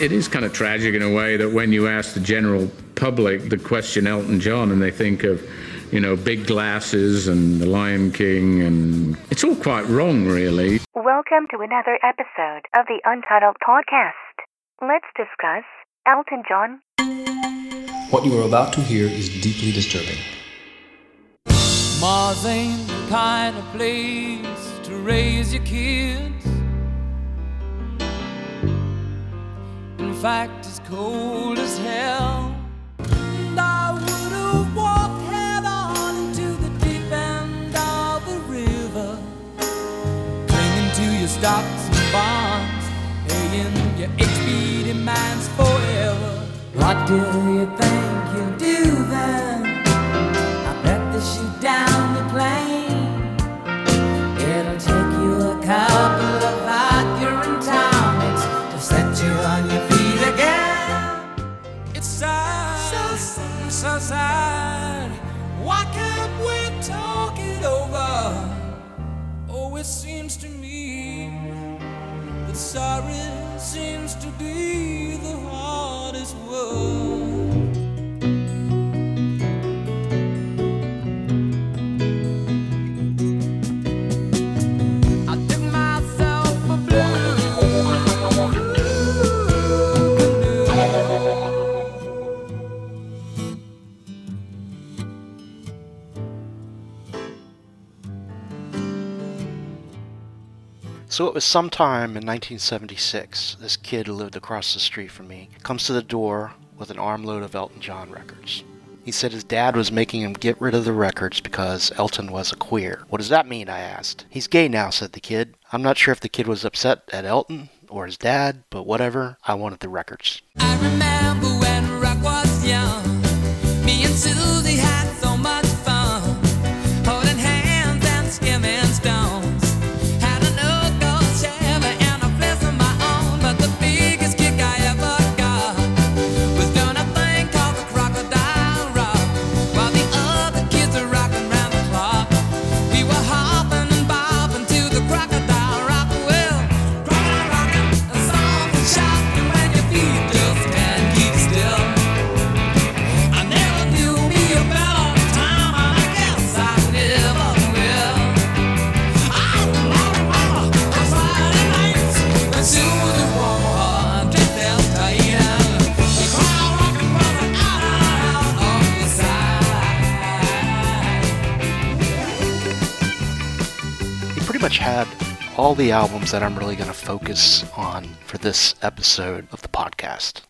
It is kind of tragic in a way that when you ask the general public the question Elton John and they think of, you know, big glasses and the Lion King, and it's all quite wrong, really. Welcome to another episode of the Untitled Podcast. Let's discuss Elton John. What you are about to hear is deeply disturbing. Mars ain't the kind of place to raise your kids. Fact, it's cold as hell. And I would have walked head on into the deep end of the river, clinging to your stocks and bonds, paying your HB demands forever. What do you it seems to me that sorry seems to be the hardest word. So it was sometime in 1976. This kid who lived across the street from me comes to the door with an armload of Elton John records. He said his dad was making him get rid of the records because Elton was a queer. What does that mean? I asked. He's gay now, said the kid. I'm not sure if the kid was upset at Elton or his dad, but whatever. I wanted the records. I remember when rock was young. Me and Susie had so much all the albums that I'm really going to focus on for this episode of the podcast.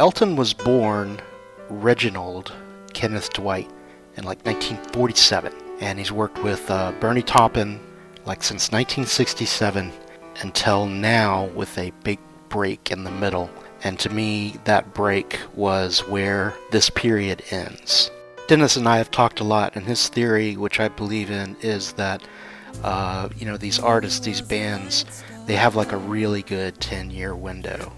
Elton was born Reginald Kenneth Dwight in like 1947, and he's worked with uh, Bernie Taupin like since 1967 until now with a big break in the middle. And to me, that break was where this period ends. Dennis and I have talked a lot, and his theory, which I believe in, is that uh, you know these artists, these bands, they have like a really good 10-year window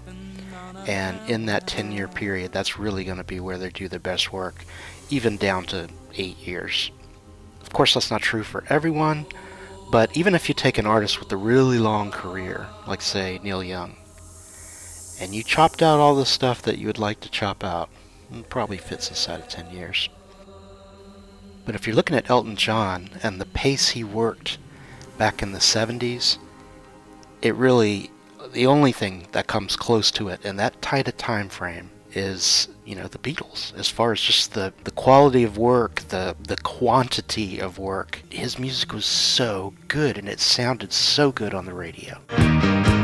and in that 10 year period that's really going to be where they do their best work even down to 8 years of course that's not true for everyone but even if you take an artist with a really long career like say neil young and you chopped out all the stuff that you would like to chop out It probably fits inside of 10 years. But if you're looking at Elton John and the pace he worked back in the 70s, it really, the only thing that comes close to it in that tight a time frame is, you know, the Beatles. As far as just the, the quality of work, the, the quantity of work, his music was so good and it sounded so good on the radio.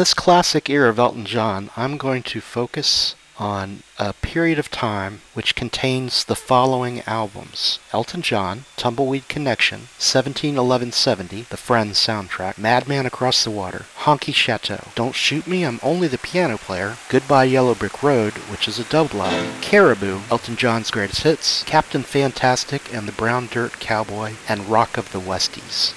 This classic era of Elton John, I'm going to focus on a period of time which contains the following albums Elton John, Tumbleweed Connection, 171170, The Friends soundtrack, Madman Across the Water, Honky Chateau, Don't Shoot Me, I'm Only the Piano Player, Goodbye Yellow Brick Road, which is a double album, Caribou, Elton John's Greatest Hits, Captain Fantastic and the Brown Dirt Cowboy, and Rock of the Westies.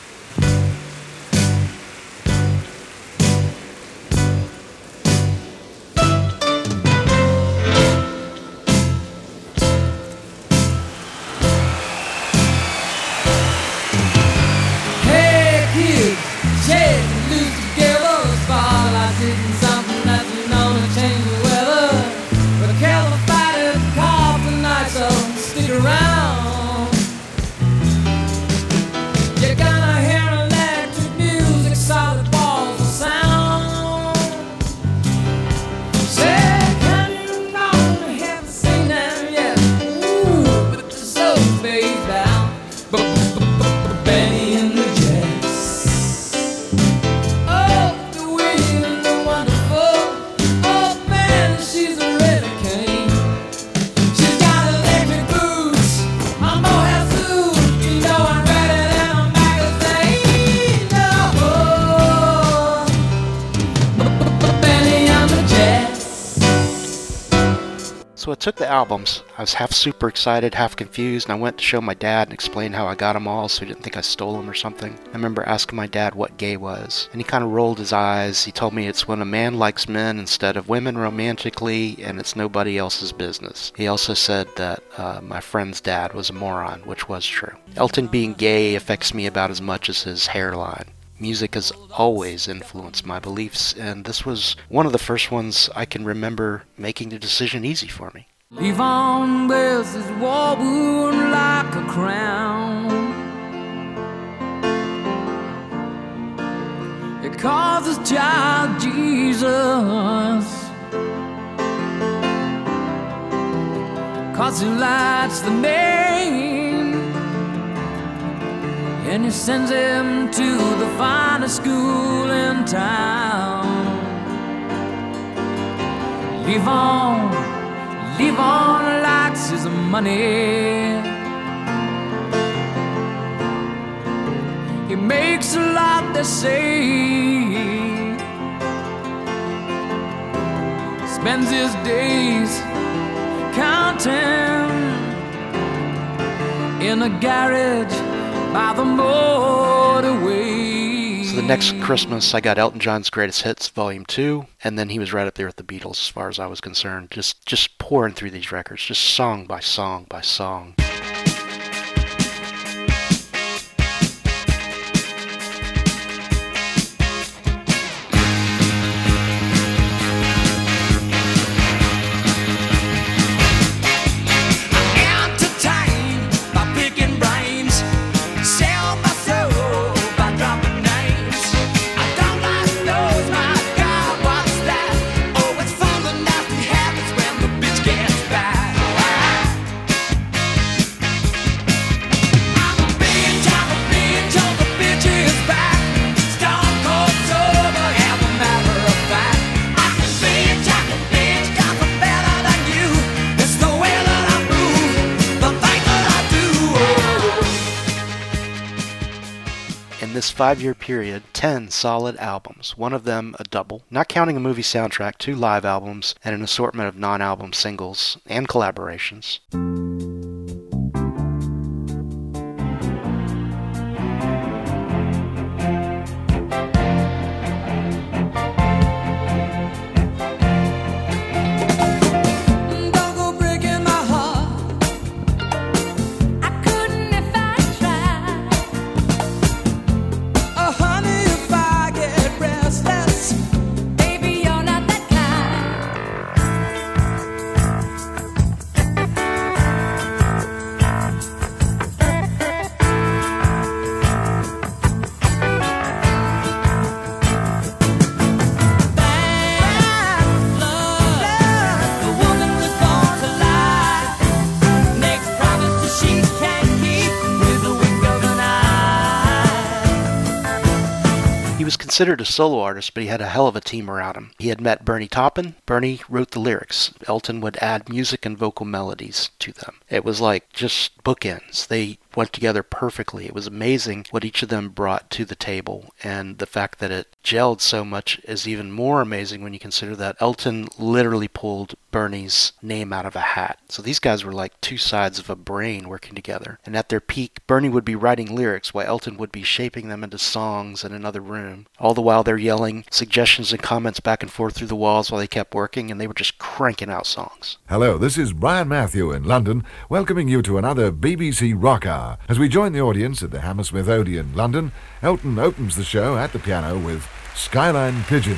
So I took the albums. I was half super excited, half confused, and I went to show my dad and explain how I got them all so he didn't think I stole them or something. I remember asking my dad what gay was, and he kind of rolled his eyes. He told me it's when a man likes men instead of women romantically, and it's nobody else's business. He also said that uh, my friend's dad was a moron, which was true. Elton being gay affects me about as much as his hairline. Music has always influenced my beliefs, and this was one of the first ones I can remember making the decision easy for me. Yvonne wears his war wound like a crown. It child Jesus. Cause he likes the. And he sends him to the finest school in town. Live on. Live on likes his money. He makes a lot, they say. Spends his days counting in a garage by the motorway. So the next Christmas, I got Elton John's Greatest Hits, Volume Two, and then he was right up there with the Beatles, as far as I was concerned. Just, just pouring through these records, just song by song by song. Five year period, 10 solid albums, one of them a double, not counting a movie soundtrack, two live albums, and an assortment of non album singles and collaborations. Considered a solo artist, but he had a hell of a team around him. He had met Bernie Taupin. Bernie wrote the lyrics. Elton would add music and vocal melodies to them. It was like just bookends. They went together perfectly. It was amazing what each of them brought to the table, and the fact that it gelled so much is even more amazing when you consider that Elton literally pulled Bernie's name out of a hat. So these guys were like two sides of a brain working together. And at their peak, Bernie would be writing lyrics while Elton would be shaping them into songs in another room. All the while they're yelling suggestions and comments back and forth through the walls while they kept working, and they were just cranking out songs. Hello, this is Brian Matthew in London, welcoming you to another BBC Rock Hour. As we join the audience at the Hammersmith Odeon, London, Elton opens the show at the piano with Skyline Pigeon.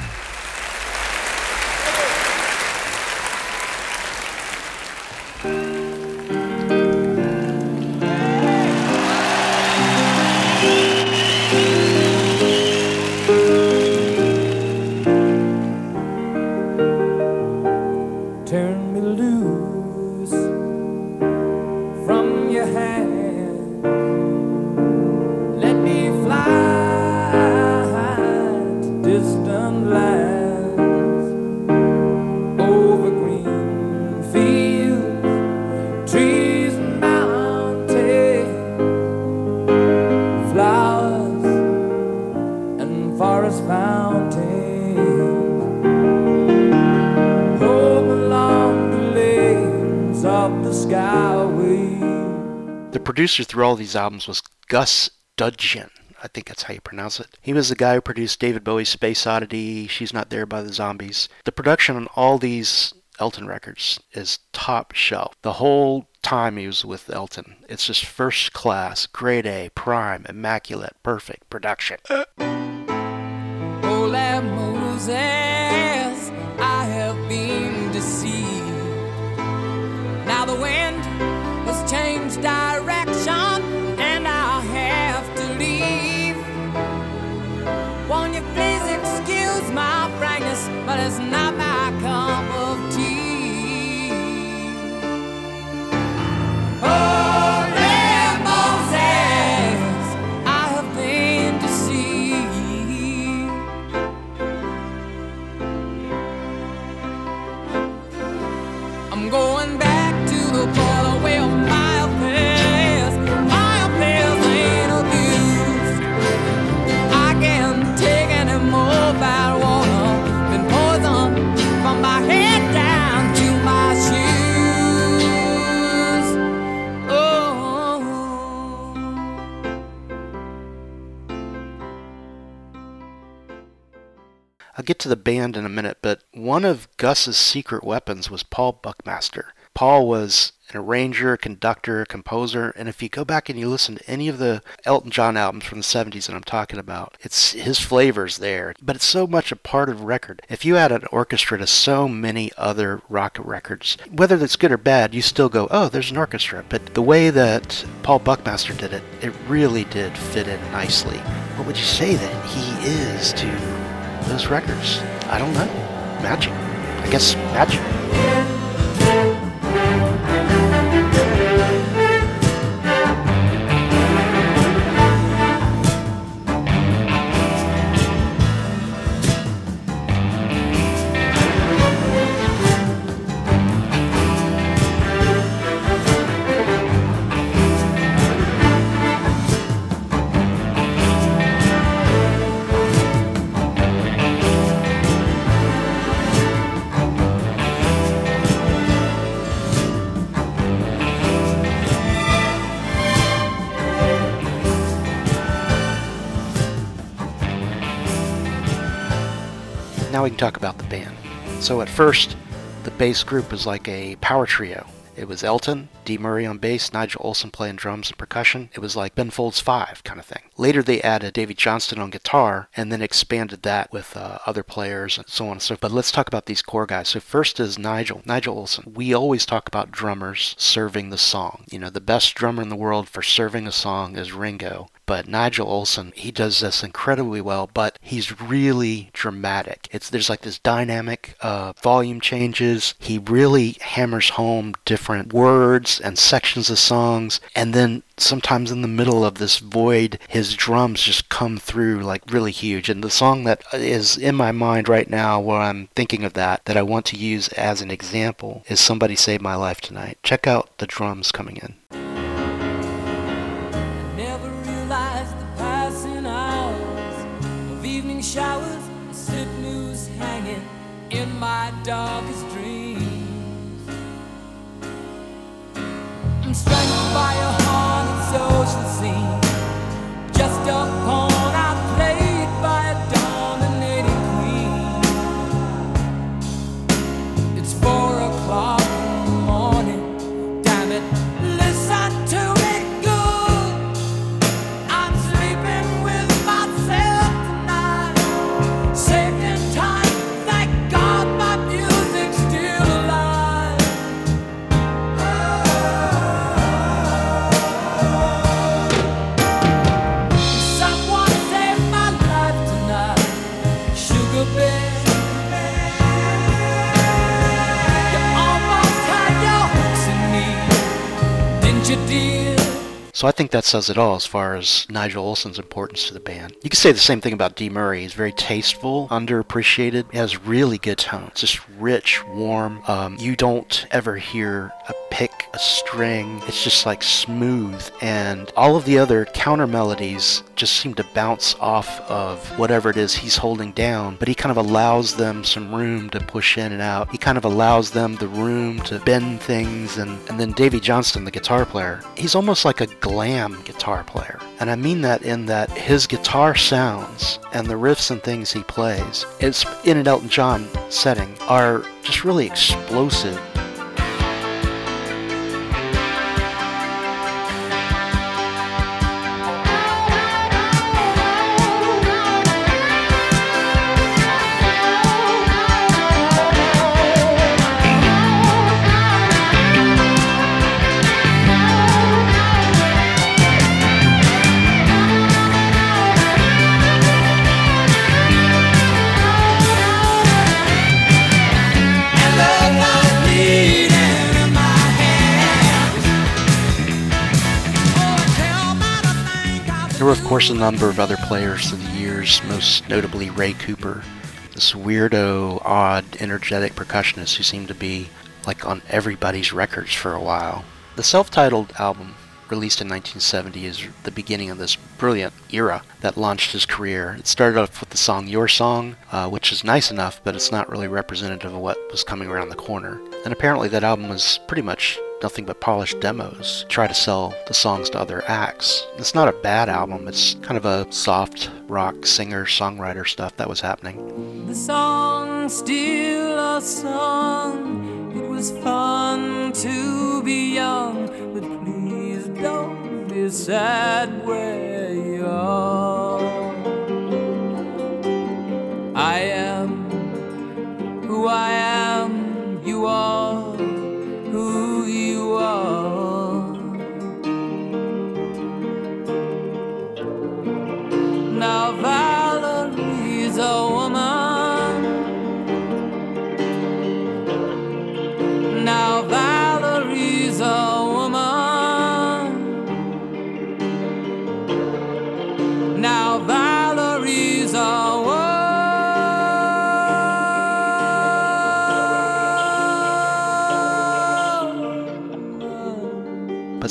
Producer through all these albums was Gus Dudgeon. I think that's how you pronounce it. He was the guy who produced David Bowie's Space Oddity, She's Not There by the Zombies. The production on all these Elton records is top shelf. The whole time he was with Elton, it's just first class, grade A, prime, immaculate, perfect production. Oh, Moses, I have been deceived. Now the wind has changed Oh, I have been deceived. I'm going back get to the band in a minute, but one of Gus's secret weapons was Paul Buckmaster. Paul was an arranger, conductor, composer, and if you go back and you listen to any of the Elton John albums from the 70s that I'm talking about, it's his flavors there, but it's so much a part of record. If you add an orchestra to so many other rock records, whether that's good or bad, you still go, oh, there's an orchestra. But the way that Paul Buckmaster did it, it really did fit in nicely. What would you say that he is to those records? I don't know. Magic. I guess magic. Now we can talk about the band. So at first, the bass group was like a power trio. It was Elton, D. Murray on bass, Nigel Olsson playing drums and percussion. It was like Ben Folds 5 kind of thing. Later they added David Johnston on guitar and then expanded that with uh, other players and so on and so forth. But let's talk about these core guys. So first is Nigel, Nigel Olsson. We always talk about drummers serving the song. You know, the best drummer in the world for serving a song is Ringo. But Nigel Olsson, he does this incredibly well, but he's really dramatic. It's there's like this dynamic uh, volume changes. He really hammers home different words and sections of songs, and then sometimes in the middle of this void, his drums just come through like really huge. And the song that is in my mind right now, where I'm thinking of that, that I want to use as an example, is "Somebody Saved My Life Tonight." Check out the drums coming in. Darkest dreams. I'm strangled by a haunted social scene, So I think that says it all as far as Nigel Olsson's importance to the band. You could say the same thing about Dee Murray. He's very tasteful, underappreciated. He has really good tone. It's just rich, warm. Um, you don't ever hear a pick, a string. It's just like smooth. And all of the other counter melodies just seem to bounce off of whatever it is he's holding down. But he kind of allows them some room to push in and out. He kind of allows them the room to bend things. And, and then Davy Johnston, the guitar player, he's almost like a glam guitar player. And I mean that in that his guitar sounds and the riffs and things he plays, it's in an Elton John setting, are just really explosive. Of course, a number of other players through the years, most notably Ray Cooper, this weirdo, odd, energetic percussionist who seemed to be like on everybody's records for a while. The self titled album, released in 1970, is the beginning of this brilliant era that launched his career. It started off with the song Your Song, uh, which is nice enough, but it's not really representative of what was coming around the corner. And apparently, that album was pretty much nothing but polished demos. Try to sell the songs to other acts. It's not a bad album, it's kind of a soft rock singer songwriter stuff that was happening. The song, still a song. It was fun to be young, but please don't be sad where you are. I am who I am, you are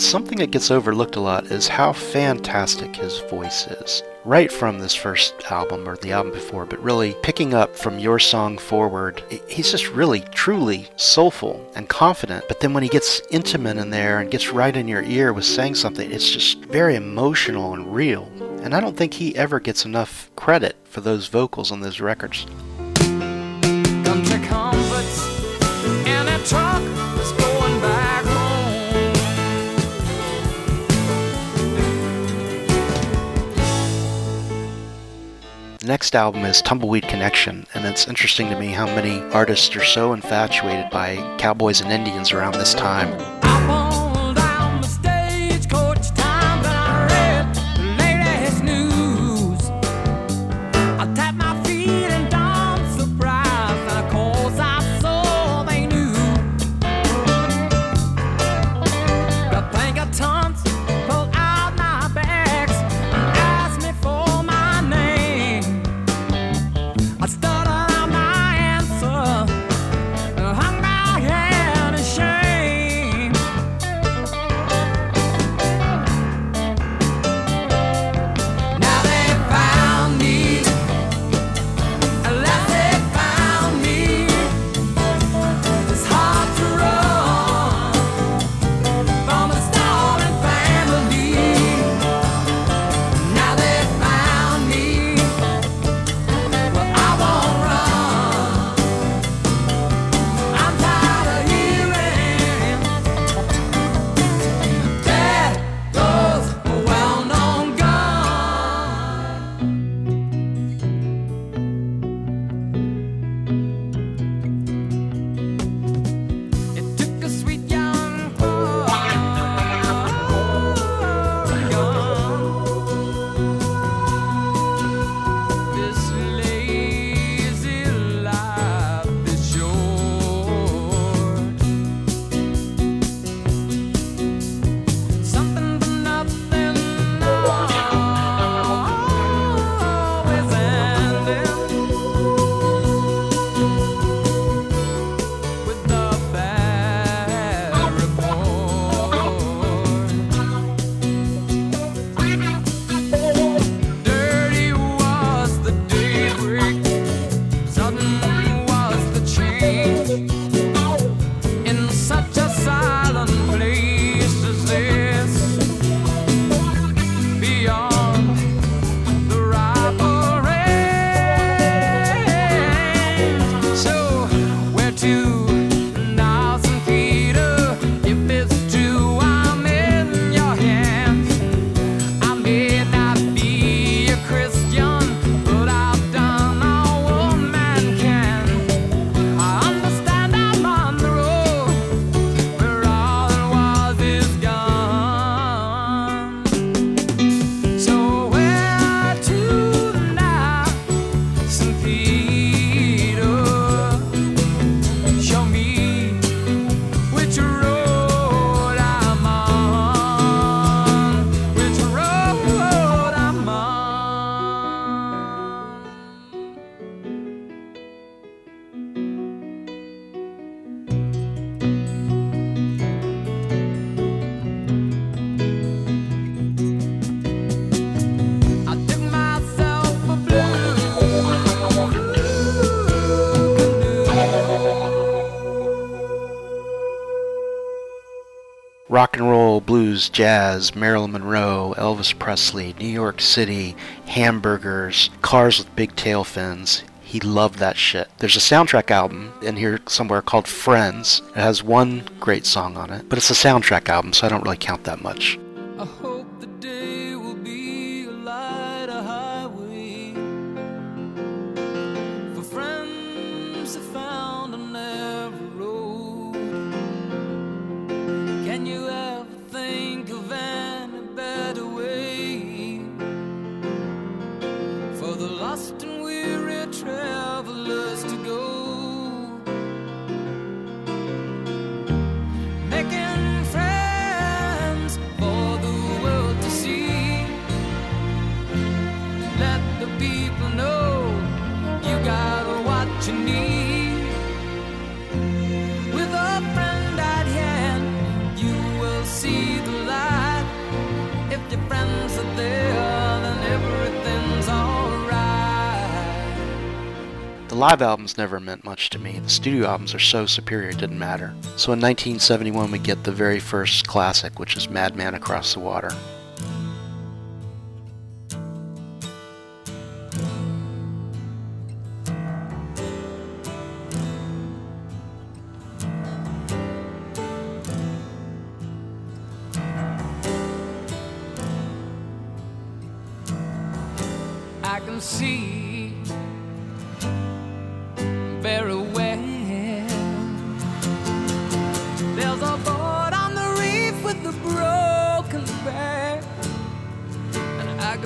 something that gets overlooked a lot is how fantastic his voice is. Right from this first album or the album before, but really picking up from your song forward, he's just really, truly soulful and confident. But then when he gets intimate in there and gets right in your ear with saying something, it's just very emotional and real. And I don't think he ever gets enough credit for those vocals on those records. next album is Tumbleweed Connection, and it's interesting to me how many artists are so infatuated by cowboys and Indians around this time. rock and roll, blues, jazz, Marilyn Monroe, Elvis Presley, New York City, hamburgers, cars with big tail fins. He loved that shit. There's a soundtrack album in here somewhere called Friends. It has one great song on it, but it's a soundtrack album, so I don't really count that much. live albums never meant much to me. The studio albums are so superior, it didn't matter. So in 1971, we get the very first classic, which is Madman Across the Water.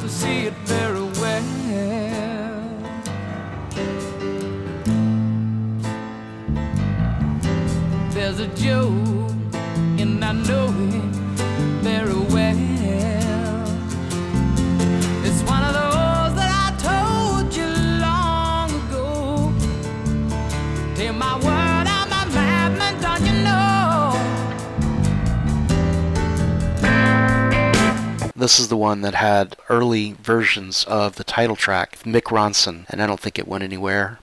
Can see it very well. There's a joke, This is the one that had early versions of the title track, Mick Ronson, and I don't think it went anywhere.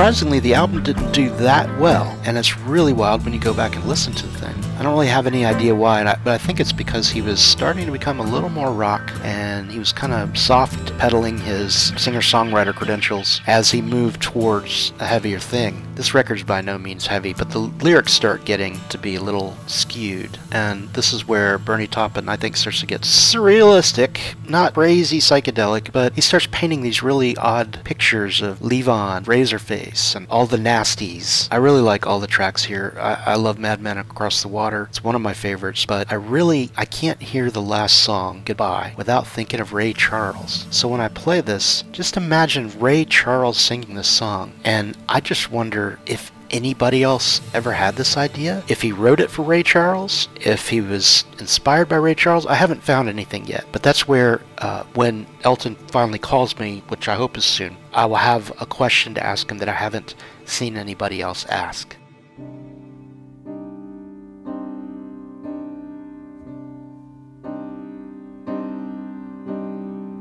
Surprisingly, the album didn't do that well, and it's really wild when you go back and listen to the thing. I don't really have any idea why, but I think it's because he was starting to become a little more rock, and he was kind of soft pedaling his singer-songwriter credentials as he moved towards a heavier thing. This record's by no means heavy, but the lyrics start getting to be a little skewed, and this is where Bernie Taupin, I think, starts to get surrealistic, not crazy psychedelic, but he starts painting these really odd pictures of Levon, Razorface, and all the nasties. I really like all the tracks here. I, I love Madman Across the Water. It's one of my favorites, but I really I can't hear the last song, Goodbye, without thinking of Ray Charles. So when I play this, just imagine Ray Charles singing this song, and I just wonder if anybody else ever had this idea? If he wrote it for Ray Charles? If he was inspired by Ray Charles? I haven't found anything yet. But that's where, uh, when Elton finally calls me, which I hope is soon, I will have a question to ask him that I haven't seen anybody else ask.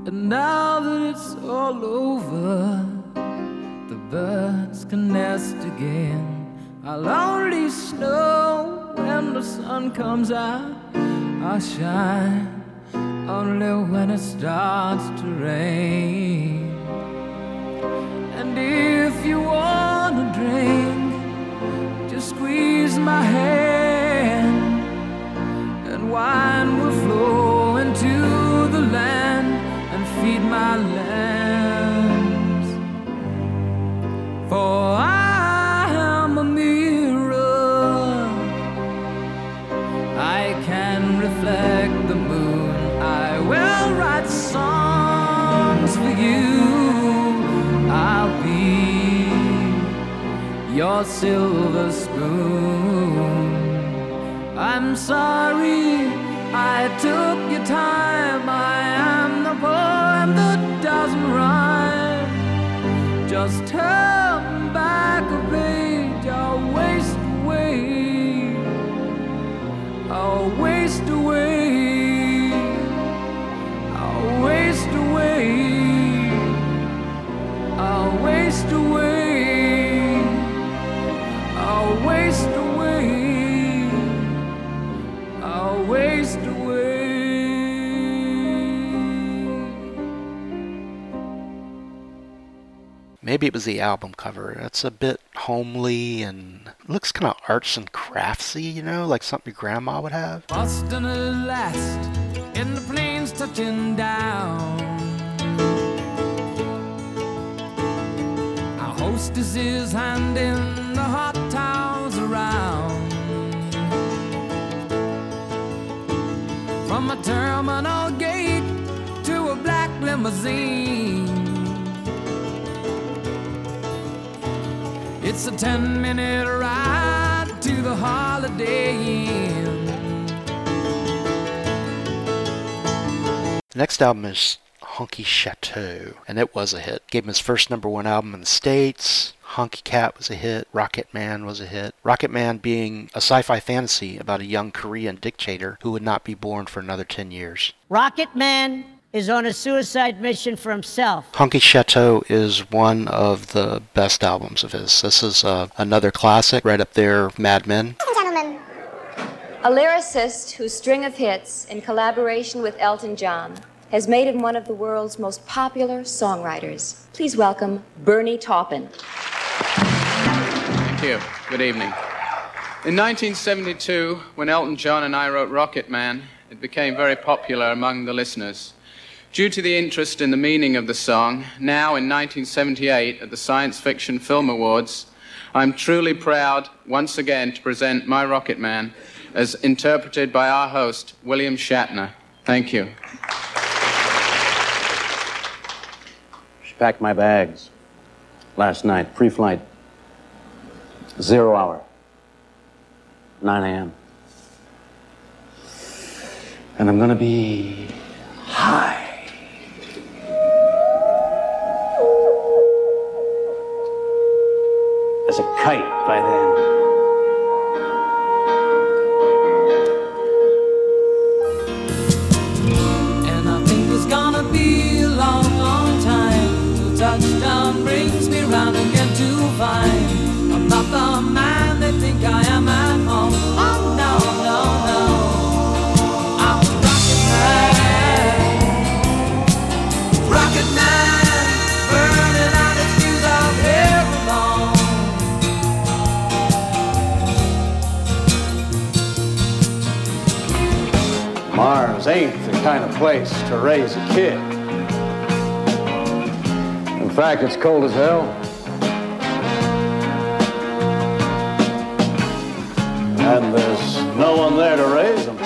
And now that it's all over, birds can nest again. I'll only snow when the sun comes out. I'll shine only when it starts to rain. And if you want a drink, just squeeze my hand and wine will flow into the land and feed my lambs. For I am a mirror, I can reflect the moon. I will write songs for you. I'll be your silver spoon. I'm sorry I took your time. I am the poem that doesn't rhyme. Just turn back a page. I'll waste away. I'll waste away. I'll waste away. I'll waste away. Maybe it was the album cover. It's a bit homely and looks kind of arts and craftsy, you know, like something your grandma would have. Boston at last, and the plane's touching down. Our hostess is handing the hot towels around. From a terminal gate to a black limousine. It's a 10 minute ride to the Holiday Inn. The next album is Honky Chateau, and it was a hit. Gave him his first number one album in the States. Honky Cat was a hit. Rocket Man was a hit. Rocket Man being a sci fi fantasy about a young Korean dictator who would not be born for another 10 years. Rocket Man is on a suicide mission for himself. Honky Chateau is one of the best albums of his. This is uh, another classic, right up there, Madman. Gentlemen, a lyricist whose string of hits, in collaboration with Elton John, has made him one of the world's most popular songwriters. Please welcome Bernie Taupin. Thank you. Good evening. In 1972, when Elton John and I wrote Rocket Man, it became very popular among the listeners. Due to the interest in the meaning of the song, now in 1978 at the Science Fiction Film Awards, I'm truly proud once again to present My Rocket Man as interpreted by our host, William Shatner. Thank you. Just packed my bags last night, pre flight, zero hour, 9 a.m. And I'm gonna be high. As a kite by then. Place to raise a kid. In fact, it's cold as hell. And there's no one there to raise them.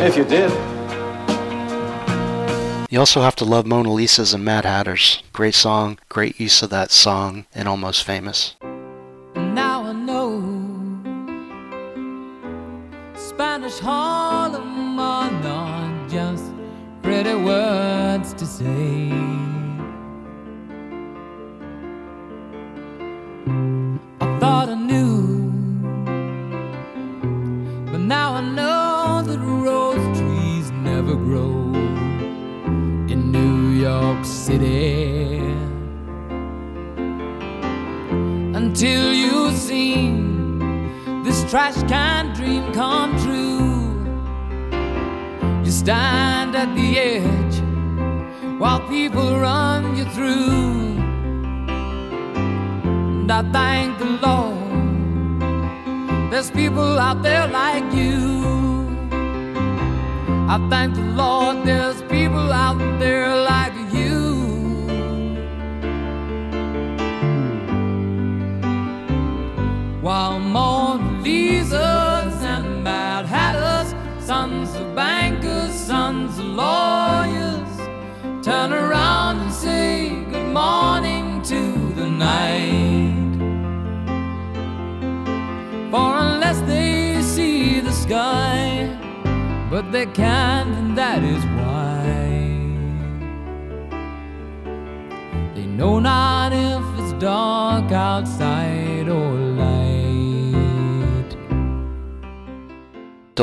If you did, You also have to love Mona Lisa's and Mad Hatters. Great song, great use of that song and Almost Famous. While Mona Lisas and Mad Hatters, sons of bankers, sons of lawyers, turn around and say good morning to the night. For unless they see the sky, but they can't, and that is why. They know not if it's dark outside or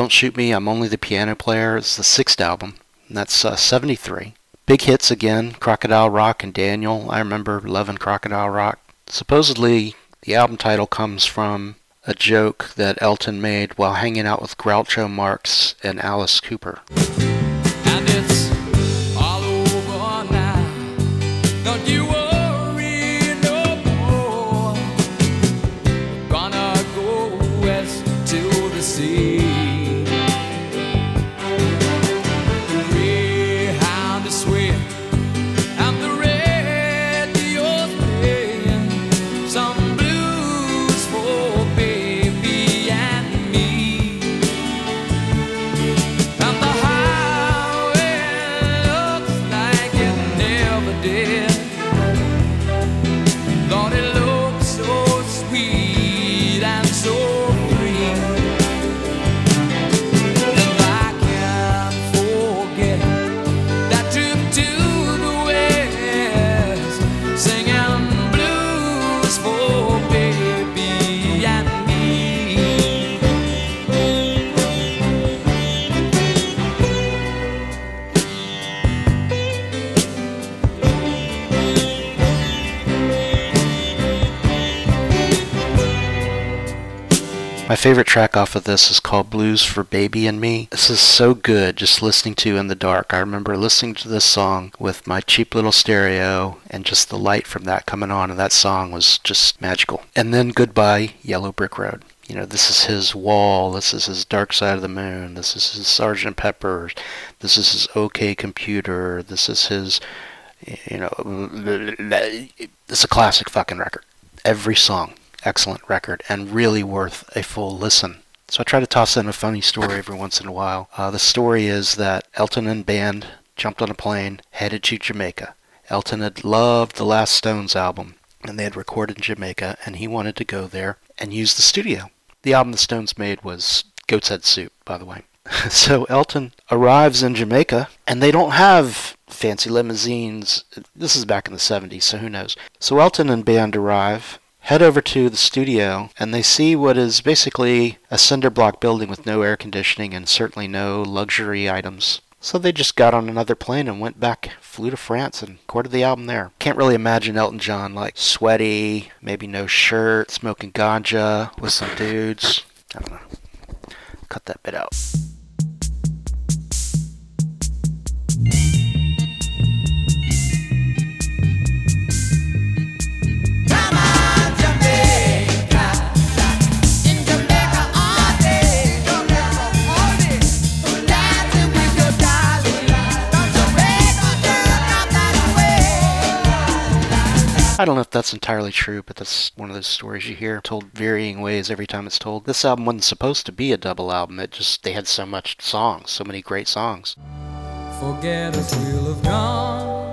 Don't Shoot Me, I'm Only the Piano Player It's the sixth album, that's uh, 73. Big hits again, Crocodile Rock and Daniel. I remember loving Crocodile Rock. Supposedly, the album title comes from a joke that Elton made while hanging out with Groucho Marx and Alice Cooper. Favorite track off of this is called Blues for Baby and Me. This is so good just listening to in the dark. I remember listening to this song with my cheap little stereo and just the light from that coming on and that song was just magical. And then Goodbye Yellow Brick Road. You know, this is his Wall, this is his Dark Side of the Moon, this is his Sergeant Pepper, this is his OK Computer, this is his you know, it's a classic fucking record. Every song, excellent record, and really worth a full listen. So I try to toss in a funny story every once in a while. Uh, the story is that Elton and band jumped on a plane, headed to Jamaica. Elton had loved the Last Stones album, and they had recorded in Jamaica, and he wanted to go there and use the studio. The album the Stones made was Goat's Head Soup, by the way. so Elton arrives in Jamaica, and they don't have fancy limousines. This is back in the 70s, so who knows. So Elton and band arrive, head over to the studio, and they see what is basically a cinder block building with no air conditioning and certainly no luxury items. So they just got on another plane and went back, flew to France and recorded the album there. Can't really imagine Elton John like sweaty, maybe no shirt, smoking ganja with some dudes. I don't know. Cut that bit out. I don't know if that's entirely true, but that's one of those stories you hear told varying ways every time it's told. This album wasn't supposed to be a double album. It just they had so much songs, so many great songs. Forget us, we'll have gone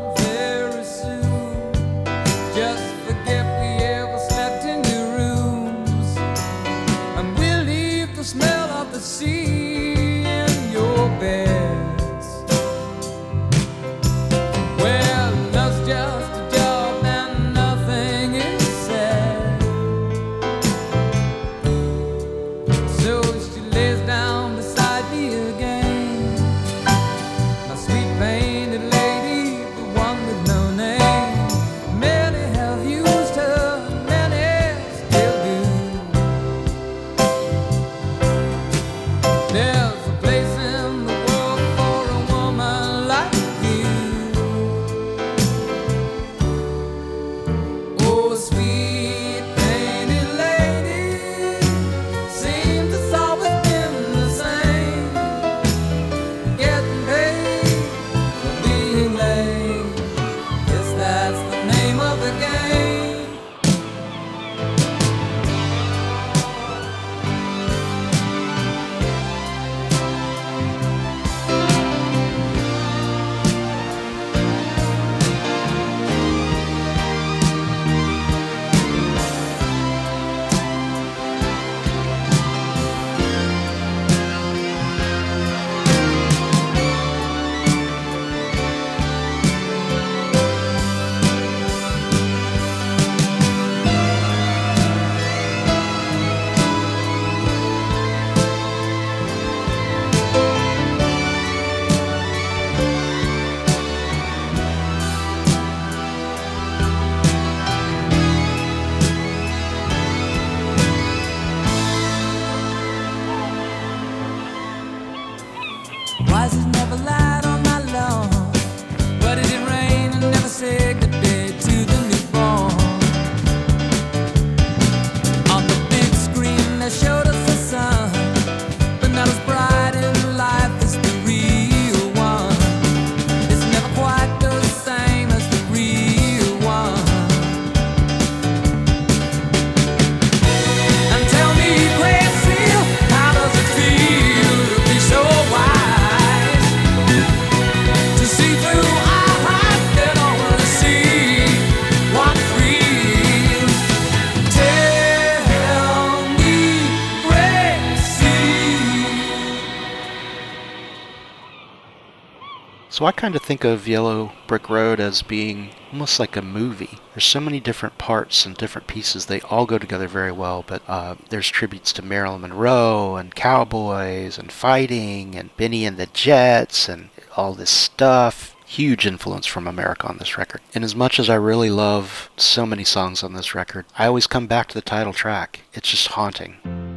So I kind of think of Yellow Brick Road as being almost like a movie. There's so many different parts and different pieces. They all go together very well, but uh, there's tributes to Marilyn Monroe and cowboys and fighting and Benny and the Jets and all this stuff. Huge influence from America on this record. And as much as I really love so many songs on this record, I always come back to the title track. It's just haunting.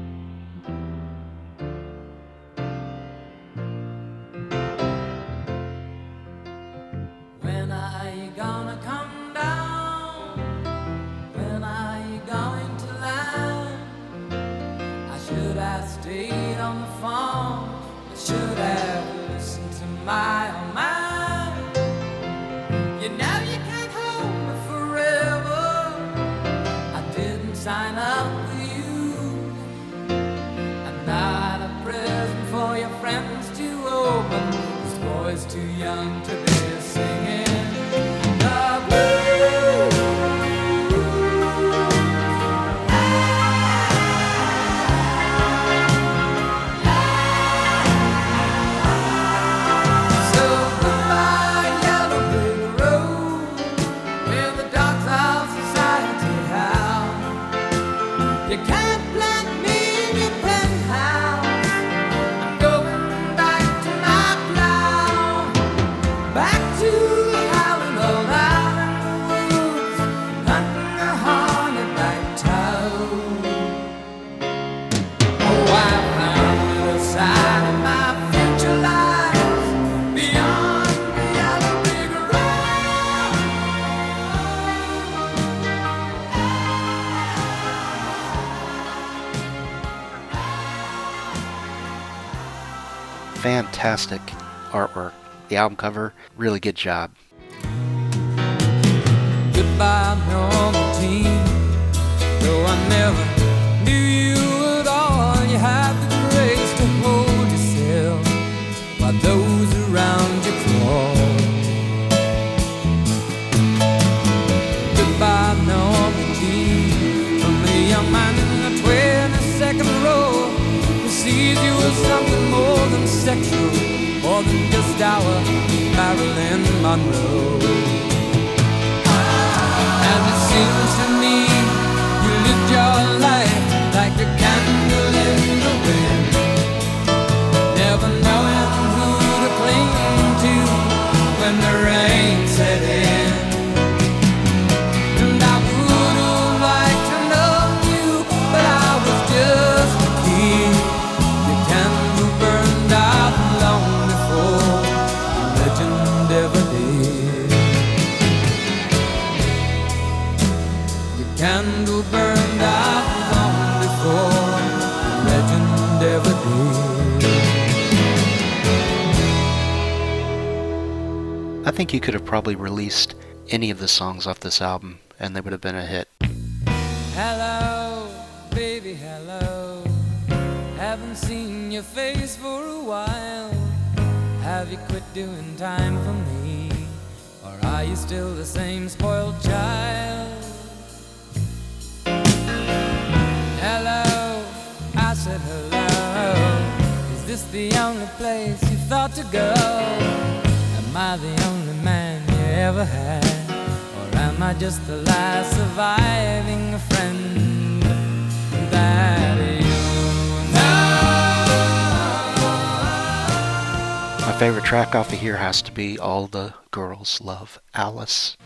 Too young to be Fantastic artwork. The album cover, really good job. Goodbye, Monroe. Think you could have probably released any of the songs off this album and they would have been a hit. Hello, baby, hello. Haven't seen your face for a while. Have you quit doing time for me? Or are you still the same spoiled child? Hello, I said hello. Is this the only place you thought to go? Am I the only man you ever had? Or am I just the last surviving friend that you My favorite track off of here has to be All the Girls Love Alice.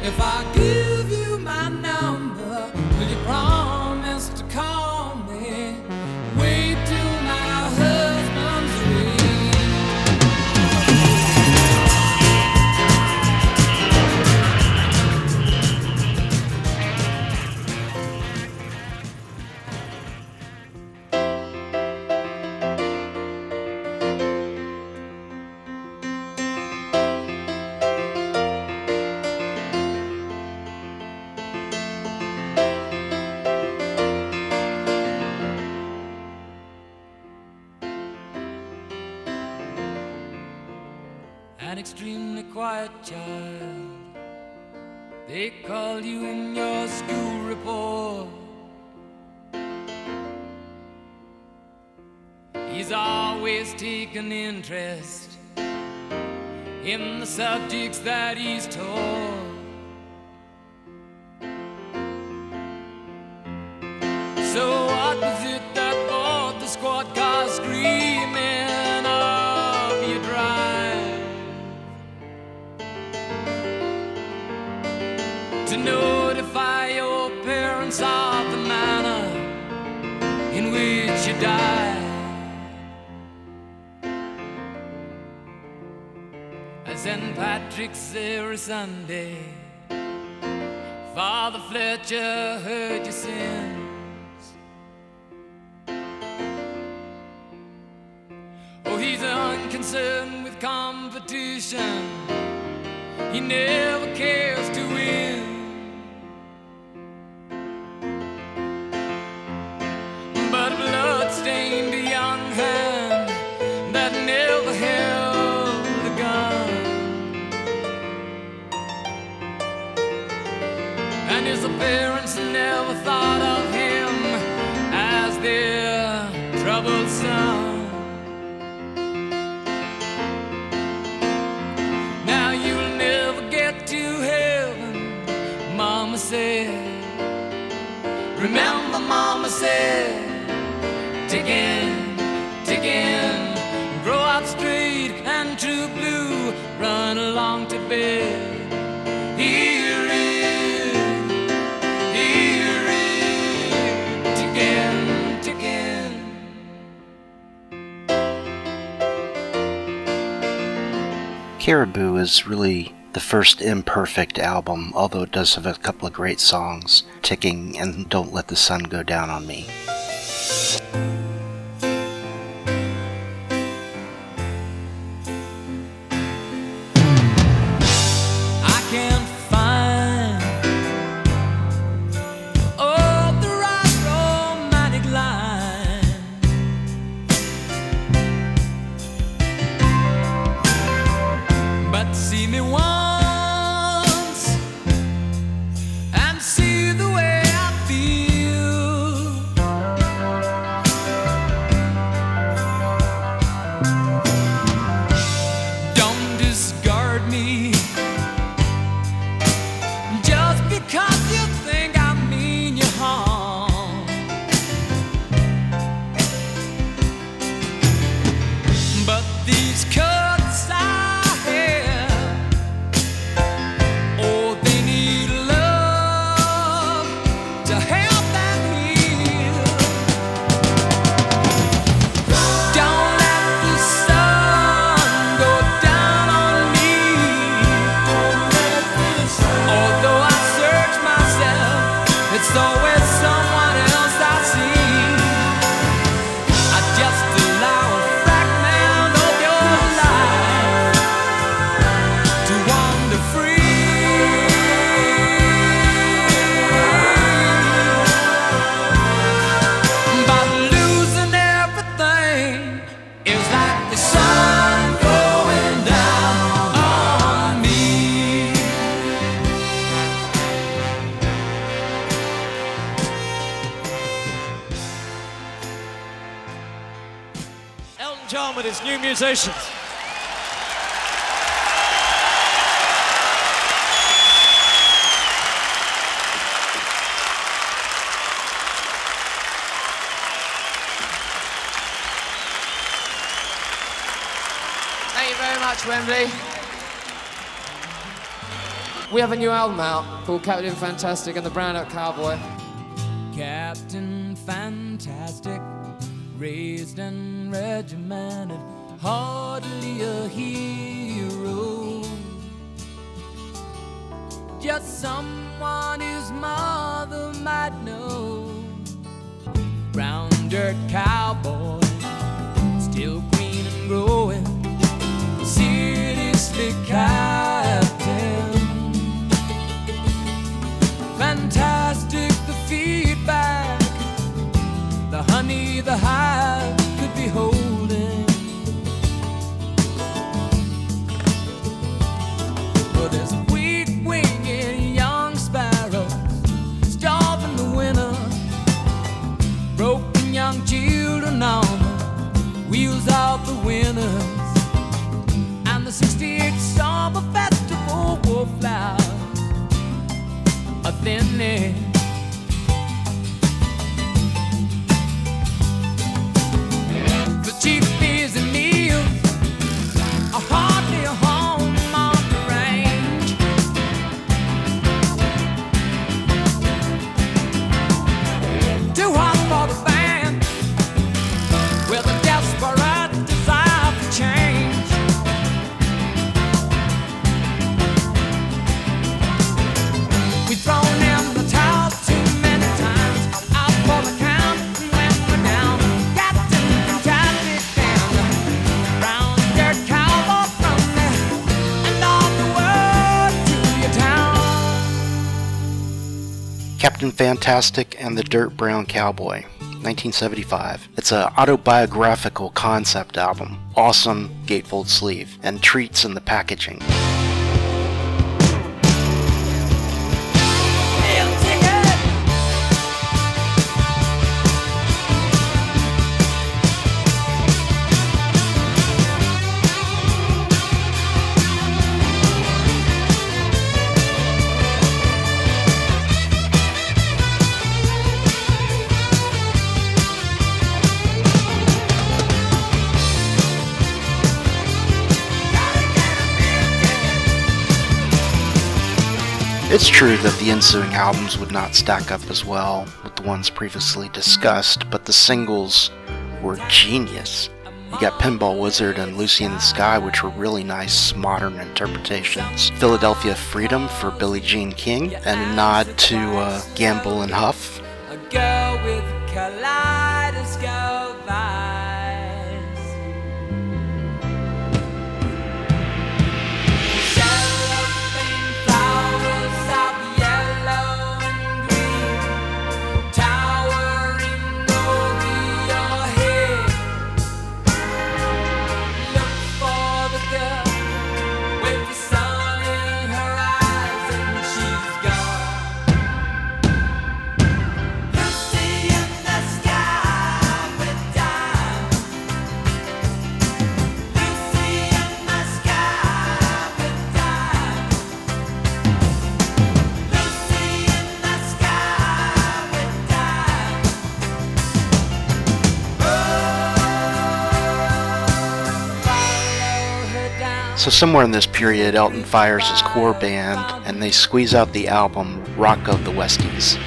If I give you my number, will you promise They call you in your school report. He's always taken interest in the subjects that he's taught. St. Patrick's every Sunday, Father Fletcher heard your sins. Oh, he's unconcerned with competition. He never cares ticking, ticking, grow up straight and true blue, run along to bed. Here it, here it, ticking, ticking. Caribou is really the first imperfect album, although it does have a couple of great songs, Ticking and Don't Let the Sun Go Down on Me. Much, Wembley. We have a new album out called Captain Fantastic and the Brown Dirt Cowboy. Captain Fantastic, raised and regimented, hardly a hero. Just someone his mother might know. Brown dirt cowboy, still green and growing. Captain. Fantastic the feedback, the honey the hive could be holding. But there's young sparrows starving the winter, broken young children on the wheels of the winners. 68 summer festival wolf flowers. A thin Captain Fantastic and the Dirt Brown Cowboy, 1975. It's an autobiographical concept album. Awesome gatefold sleeve and treats in the packaging. It's true that the ensuing albums would not stack up as well with the ones previously discussed, but the singles were genius. You got Pinball Wizard and Lucy in the Sky, which were really nice modern interpretations. Philadelphia Freedom for Billie Jean King, and a nod to uh, Gamble and Huff. So, somewhere in this period, Elton fires his core band and they squeeze out the album Rock of the Westies.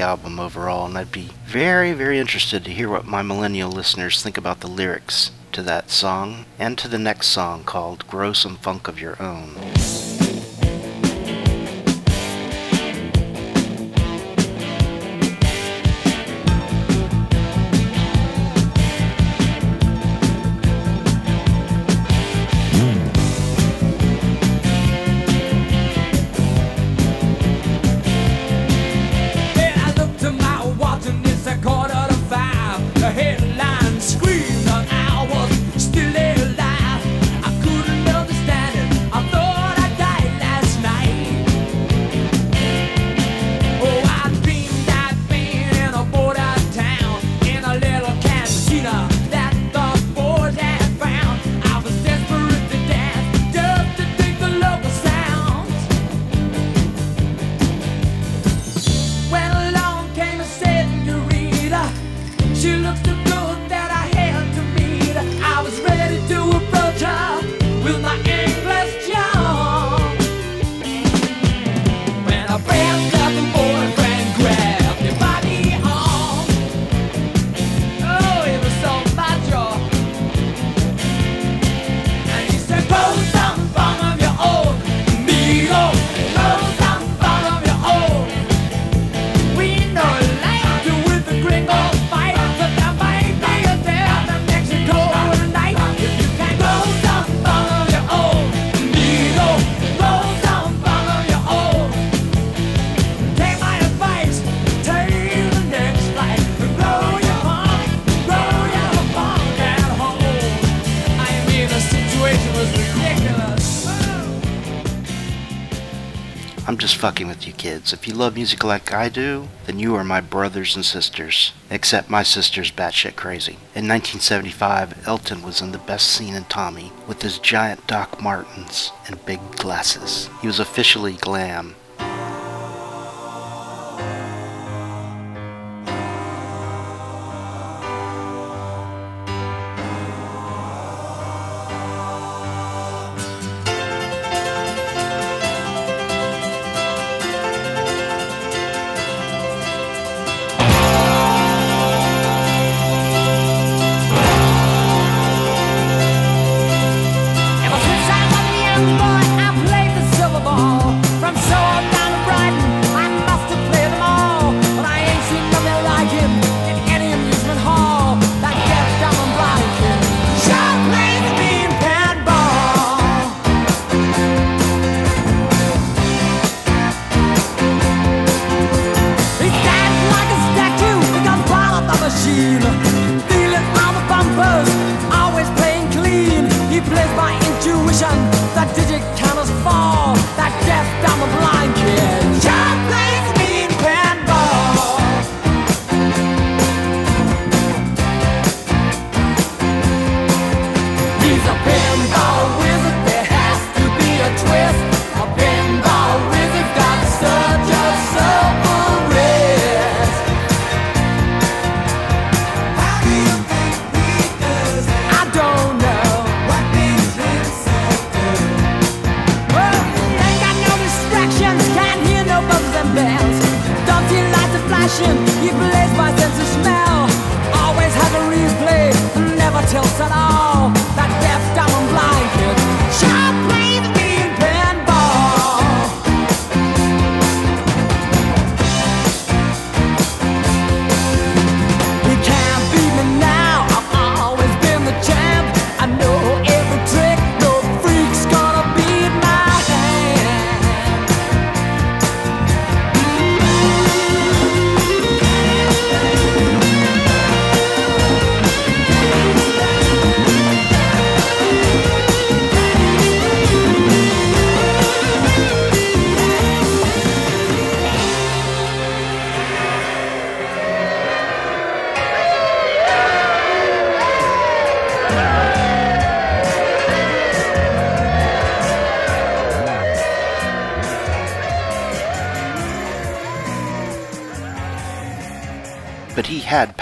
Album overall, and I'd be very, very interested to hear what my millennial listeners think about the lyrics to that song and to the next song called Grow Some Funk of Your Own. Fucking with you kids. If you love music like I do, then you are my brothers and sisters. Except my sister's batshit crazy. In 1975, Elton was in the best scene in Tommy with his giant Doc Martens and big glasses. He was officially glam.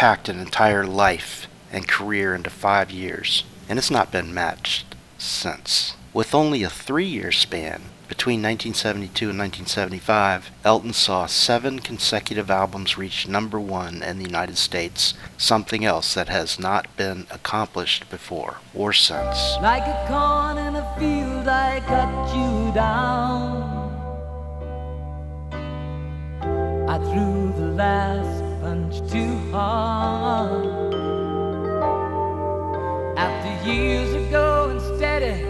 Packed an entire life and career into five years, and it's not been matched since. With only a three year span between 1972 and 1975, Elton saw seven consecutive albums reach number one in the United States, something else that has not been accomplished before or since. Like a corn in a field, I cut you down. I threw the last too hard. After years of going steady,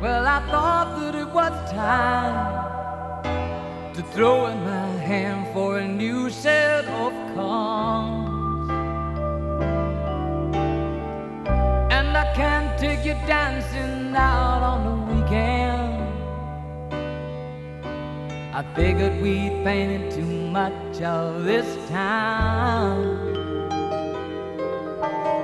well, I thought that it was time to throw in my hand for a new set of cards. And I can't take you dancing out on the I figured we'd painted too much of this town.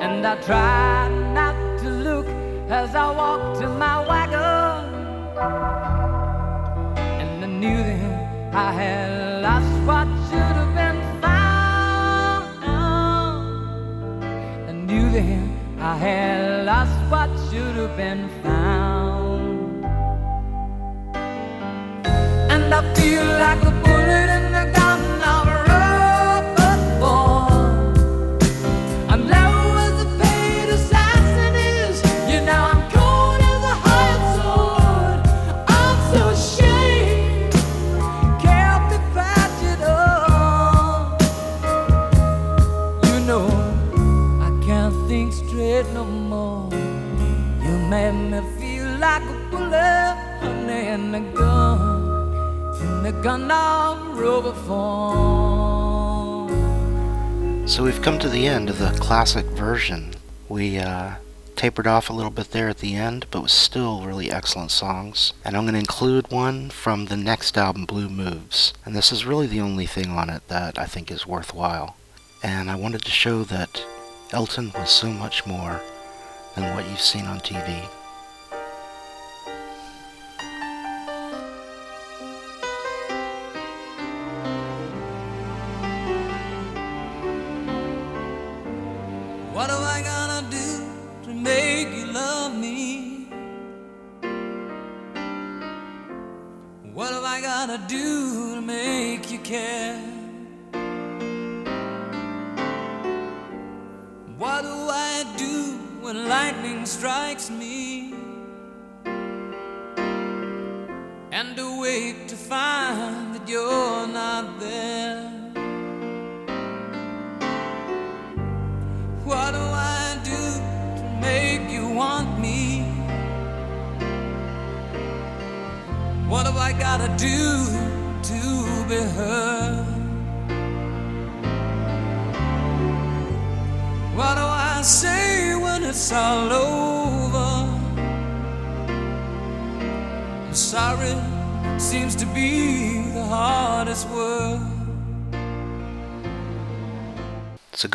And I tried not to look as I walked to my wagon. And I knew then I had lost what should have been found. I knew then I had lost what should have been found. I feel like a So we've come to the end of the classic version. We uh, tapered off a little bit there at the end, but was still really excellent songs. And I'm going to include one from the next album, Blue Moves. And this is really the only thing on it that I think is worthwhile. And I wanted to show that Elton was so much more than what you've seen on TV.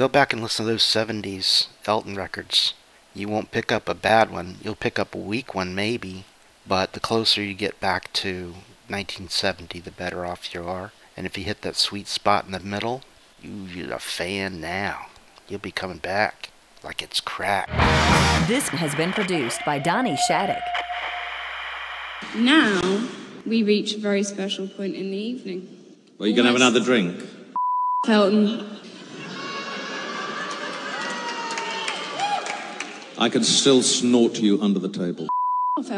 Go back and listen to those 70s Elton records. You won't pick up a bad one. You'll pick up a weak one, maybe. But the closer you get back to 1970, the better off you are. And if you hit that sweet spot in the middle, you, you're a fan now. You'll be coming back like it's crack. This has been produced by Donnie Shattuck. Now we reach a very special point in the evening. Well, you going to have another drink? Elton, I can still snort you under the table.